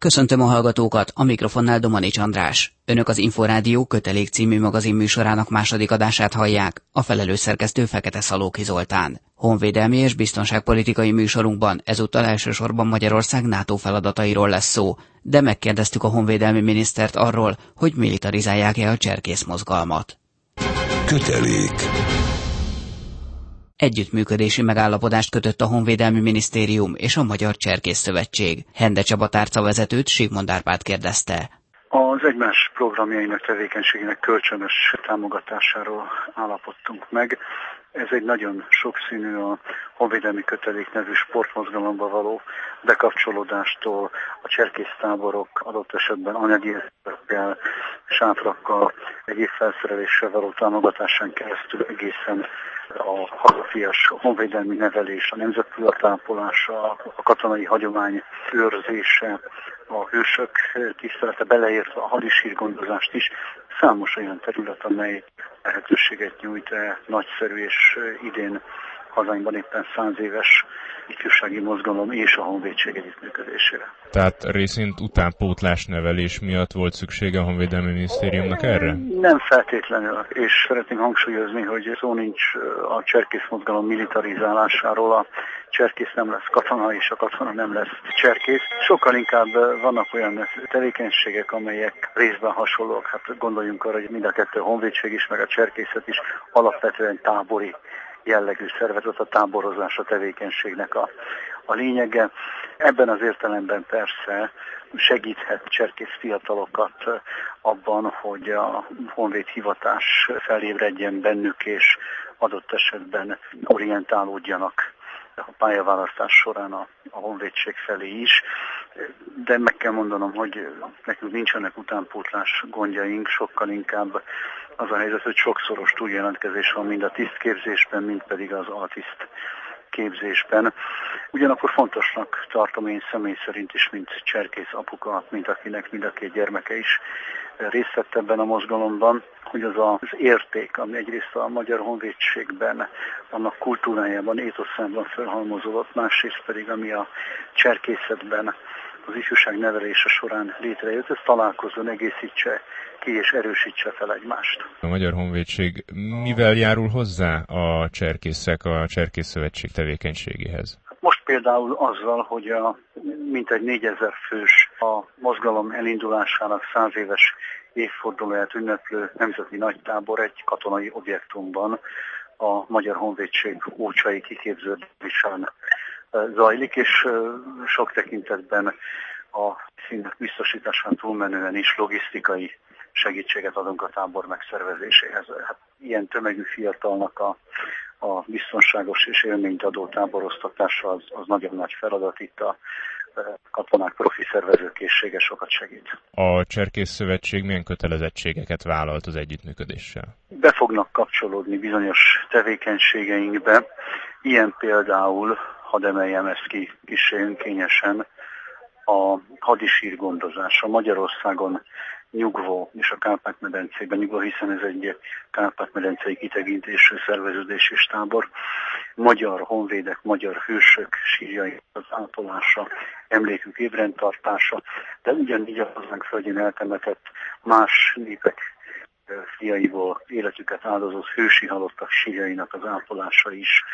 Köszöntöm a hallgatókat, a mikrofonnál Domanics András. Önök az Inforádió kötelék című magazin műsorának második adását hallják, a felelős szerkesztő Fekete Szalóki Zoltán. Honvédelmi és biztonságpolitikai műsorunkban ezúttal elsősorban Magyarország NATO feladatairól lesz szó, de megkérdeztük a honvédelmi minisztert arról, hogy militarizálják-e a cserkész mozgalmat. Kötelék Együttműködési megállapodást kötött a Honvédelmi Minisztérium és a Magyar Cserkész Szövetség. Hende Csaba tárca vezetőt Sigmond Árpád kérdezte. Az egymás programjainak tevékenységének kölcsönös támogatásáról állapodtunk meg. Ez egy nagyon sokszínű a Honvédelmi Kötelék nevű sportmozgalomba való bekapcsolódástól, a cserkésztáborok adott esetben anyagi eszközökkel, sátrakkal, egyéb felszereléssel való támogatásán keresztül egészen a hazafias honvédelmi nevelés, a nemzettudatápolása, a katonai hagyomány őrzése, a hősök tisztelete beleértve a hadisírgondozást is, számos olyan terület, amely lehetőséget nyújt -e nagyszerű és idén hazánkban éppen száz éves ifjúsági mozgalom és a honvédség együttműködésére. Tehát részint utánpótlás nevelés miatt volt szüksége a Honvédelmi Minisztériumnak erre? Nem feltétlenül, és szeretném hangsúlyozni, hogy szó nincs a cserkész mozgalom militarizálásáról, a cserkész nem lesz katona, és a katona nem lesz cserkész. Sokkal inkább vannak olyan tevékenységek, amelyek részben hasonlók. Hát gondoljunk arra, hogy mind a kettő honvédség is, meg a cserkészet is alapvetően tábori jellegű szervezet, a táborozás a tevékenységnek a, a lényege. Ebben az értelemben persze segíthet cserkész fiatalokat abban, hogy a honvéd hivatás felébredjen bennük, és adott esetben orientálódjanak a pályaválasztás során a, a honvédség felé is. De meg kell mondanom, hogy nekünk nincsenek utánpótlás gondjaink, sokkal inkább az a helyzet, hogy sokszoros túljelentkezés van mind a tisztképzésben, mind pedig az altiszt képzésben. Ugyanakkor fontosnak tartom én személy szerint is, mint cserkész apuka, mint akinek mind a két gyermeke is részt vett ebben a mozgalomban, hogy az az érték, ami egyrészt a magyar honvédségben, annak kultúrájában, étoszában felhalmozódott, másrészt pedig ami a cserkészetben az ifjúság nevelése során létrejött, ez találkozón egészítse ki és erősítse fel egymást. A Magyar Honvédség mivel járul hozzá a cserkészek, a cserkész szövetség tevékenységéhez? Most például azzal, hogy a mintegy négyezer fős a mozgalom elindulásának száz éves évfordulóját ünneplő nemzeti nagytábor egy katonai objektumban a Magyar Honvédség ócsai kiképződésen zajlik, és sok tekintetben a színek biztosításán túlmenően is logisztikai segítséget adunk a tábor megszervezéséhez. Hát ilyen tömegű fiatalnak a, a biztonságos és élményt adó táboroztatása az, az nagyon nagy feladat itt a katonák profi szervezőkészsége sokat segít. A Cserkész Szövetség milyen kötelezettségeket vállalt az együttműködéssel? Be fognak kapcsolódni bizonyos tevékenységeinkbe, ilyen például, hadd emeljem ezt ki kis önkényesen, a hadisír gondozása Magyarországon nyugvó és a Kárpát-medencében nyugvó, hiszen ez egy Kárpát-medencei kitekintésű szerveződés és tábor. Magyar honvédek, magyar hősök sírjai az ápolása, emlékük ébrendtartása, de ugyanígy a hazánk földjén eltemetett más népek fiaiból életüket áldozott hősi halottak sírjainak az ápolása is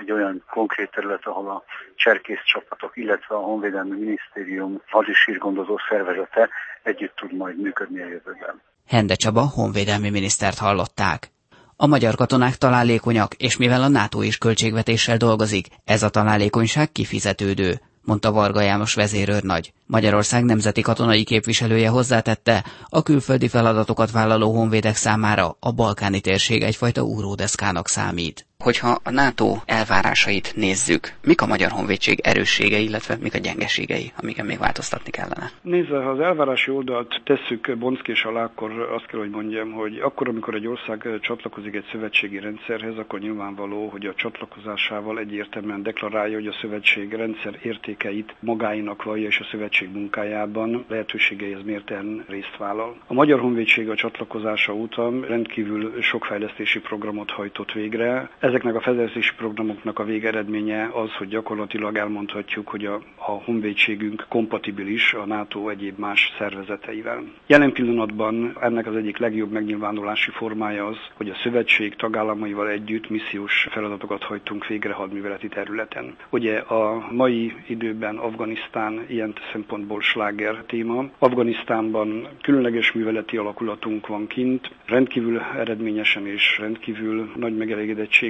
egy olyan konkrét terület, ahol a cserkész csapatok, illetve a Honvédelmi Minisztérium hadisírgondozó szervezete együtt tud majd működni a jövőben. Hende Csaba honvédelmi minisztert hallották. A magyar katonák találékonyak, és mivel a NATO is költségvetéssel dolgozik, ez a találékonyság kifizetődő mondta Varga János vezérőrnagy. Magyarország nemzeti katonai képviselője hozzátette, a külföldi feladatokat vállaló honvédek számára a balkáni térség egyfajta úródeszkának számít. Hogyha a NATO elvárásait nézzük, mik a Magyar Honvédség erősségei, illetve mik a gyengeségei, amiken még változtatni kellene? Nézve, ha az elvárási oldalt tesszük bonckés alá, akkor azt kell, hogy mondjam, hogy akkor, amikor egy ország csatlakozik egy szövetségi rendszerhez, akkor nyilvánvaló, hogy a csatlakozásával egyértelműen deklarálja, hogy a szövetség rendszer értékeit magáinak vallja és a szövetség munkájában lehetőségeihez mérten részt vállal. A Magyar Honvédség a csatlakozása után rendkívül sok fejlesztési programot hajtott végre Ezeknek a fedezési programoknak a végeredménye az, hogy gyakorlatilag elmondhatjuk, hogy a, a honvédségünk kompatibilis a NATO egyéb más szervezeteivel. Jelen pillanatban ennek az egyik legjobb megnyilvánulási formája az, hogy a szövetség tagállamaival együtt missziós feladatokat hajtunk végre hadműveleti területen. Ugye a mai időben Afganisztán ilyen szempontból sláger téma. Afganisztánban különleges műveleti alakulatunk van kint, rendkívül eredményesen és rendkívül nagy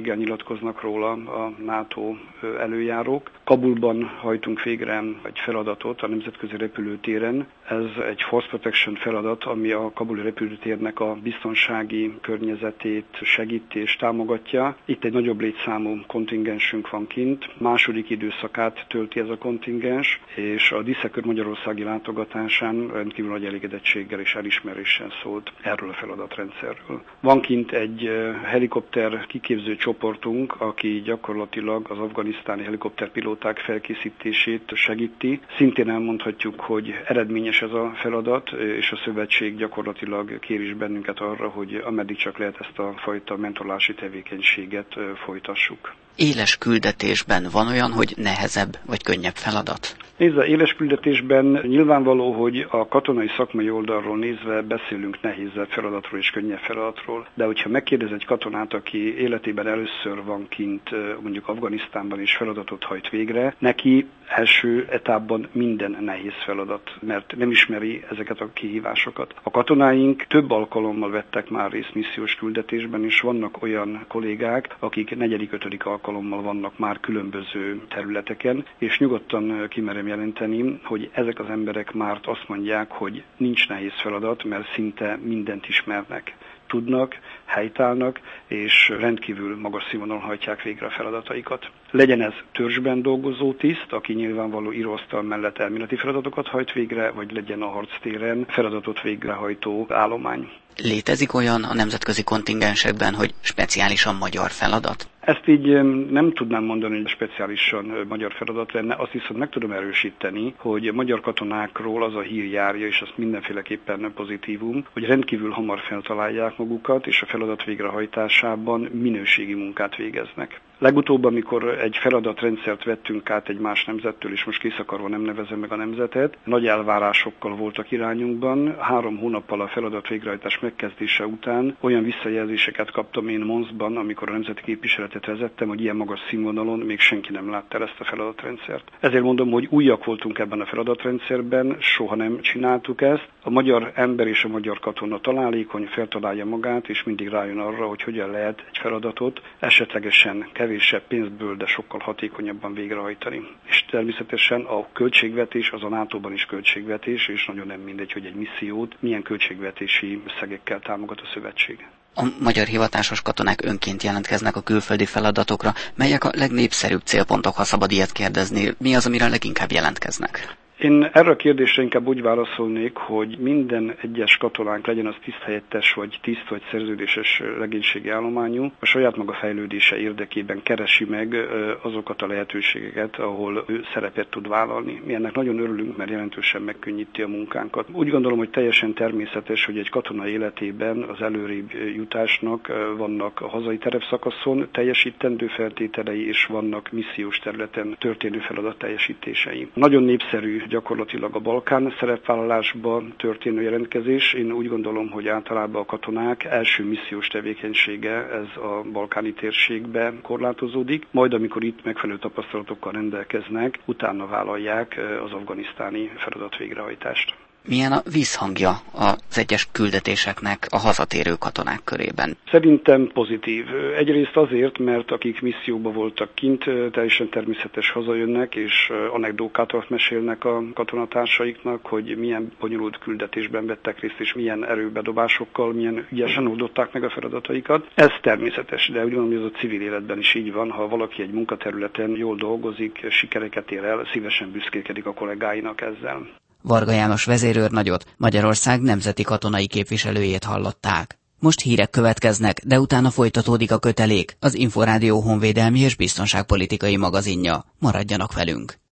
megelégedettséggel nyilatkoznak róla a NATO előjárók. Kabulban hajtunk végre egy feladatot a nemzetközi repülőtéren. Ez egy Force Protection feladat, ami a kabuli repülőtérnek a biztonsági környezetét segíti és támogatja. Itt egy nagyobb létszámú kontingensünk van kint. Második időszakát tölti ez a kontingens, és a Diszekör Magyarországi látogatásán rendkívül nagy elégedettséggel és elismeréssel szólt erről a feladatrendszerről. Van kint egy helikopter kiképző csoportunk, aki gyakorlatilag az afganisztáni helikopterpilóták felkészítését segíti. Szintén elmondhatjuk, hogy eredményes ez a feladat, és a szövetség gyakorlatilag kér is bennünket arra, hogy ameddig csak lehet ezt a fajta mentolási tevékenységet folytassuk. Éles küldetésben van olyan, hogy nehezebb vagy könnyebb feladat? Nézze, éles küldetésben nyilvánvaló, hogy a katonai szakmai oldalról nézve beszélünk nehézebb feladatról és könnyebb feladatról, de hogyha megkérdez egy katonát, aki életében először van kint mondjuk Afganisztánban és feladatot hajt végre, neki első etapban minden nehéz feladat, mert nem ismeri ezeket a kihívásokat. A katonáink több alkalommal vettek már részt missziós küldetésben, és vannak olyan kollégák, akik negyedik, ötödik alkalommal vannak már különböző területeken, és nyugodtan kimerem jelenteni, hogy ezek az emberek már azt mondják, hogy nincs nehéz feladat, mert szinte mindent ismernek tudnak, helytállnak, és rendkívül magas színvonalon hajtják végre a feladataikat. Legyen ez törzsben dolgozó tiszt, aki nyilvánvaló íróasztal mellett elméleti feladatokat hajt végre, vagy legyen a harctéren feladatot végrehajtó állomány. Létezik olyan a nemzetközi kontingensekben, hogy speciálisan magyar feladat? Ezt így nem tudnám mondani, hogy speciálisan magyar feladat lenne, azt viszont meg tudom erősíteni, hogy magyar katonákról az a hír járja, és azt mindenféleképpen pozitívum, hogy rendkívül hamar feltalálják magukat, és a feladat végrehajtásában minőségi munkát végeznek. Legutóbb, amikor egy feladatrendszert vettünk át egy más nemzettől, és most kiszakarva nem nevezem meg a nemzetet, nagy elvárásokkal voltak irányunkban. Három hónappal a feladat végrehajtás megkezdése után olyan visszajelzéseket kaptam én Monszban, amikor a nemzeti képviseletet vezettem, hogy ilyen magas színvonalon még senki nem látta ezt a feladatrendszert. Ezért mondom, hogy újak voltunk ebben a feladatrendszerben, soha nem csináltuk ezt. A magyar ember és a magyar katona találékony, feltalálja magát, és mindig rájön arra, hogy hogyan lehet egy feladatot esetlegesen kevésebb pénzből, de sokkal hatékonyabban végrehajtani. És természetesen a költségvetés az a NATO-ban is költségvetés, és nagyon nem mindegy, hogy egy missziót milyen költségvetési összegekkel támogat a szövetség. A magyar hivatásos katonák önként jelentkeznek a külföldi feladatokra. Melyek a legnépszerűbb célpontok, ha szabad ilyet kérdezni? Mi az, amire leginkább jelentkeznek? Én erre a kérdésre inkább úgy válaszolnék, hogy minden egyes katonánk legyen az tiszthelyettes, vagy tiszt, vagy szerződéses legénységi állományú, a saját maga fejlődése érdekében keresi meg azokat a lehetőségeket, ahol ő szerepet tud vállalni. Mi ennek nagyon örülünk, mert jelentősen megkönnyíti a munkánkat. Úgy gondolom, hogy teljesen természetes, hogy egy katona életében az előrébb jutásnak vannak a hazai terepszakaszon teljesítendő feltételei, és vannak missziós területen történő feladat teljesítései. Nagyon népszerű gyakorlatilag a Balkán szerepvállalásban történő jelentkezés. Én úgy gondolom, hogy általában a katonák első missziós tevékenysége ez a balkáni térségbe korlátozódik, majd amikor itt megfelelő tapasztalatokkal rendelkeznek, utána vállalják az afganisztáni feladat végrehajtást milyen a vízhangja az egyes küldetéseknek a hazatérő katonák körében? Szerintem pozitív. Egyrészt azért, mert akik misszióba voltak kint, teljesen természetes hazajönnek, és anekdókákat mesélnek a katonatársaiknak, hogy milyen bonyolult küldetésben vettek részt, és milyen erőbedobásokkal, milyen ügyesen oldották meg a feladataikat. Ez természetes, de úgy gondolom, ez a civil életben is így van. Ha valaki egy munkaterületen jól dolgozik, sikereket ér el, szívesen büszkékedik a kollégáinak ezzel. Varga János vezérőrnagyot, Magyarország nemzeti katonai képviselőjét hallották. Most hírek következnek, de utána folytatódik a kötelék, az Inforádió honvédelmi és biztonságpolitikai magazinja. Maradjanak velünk!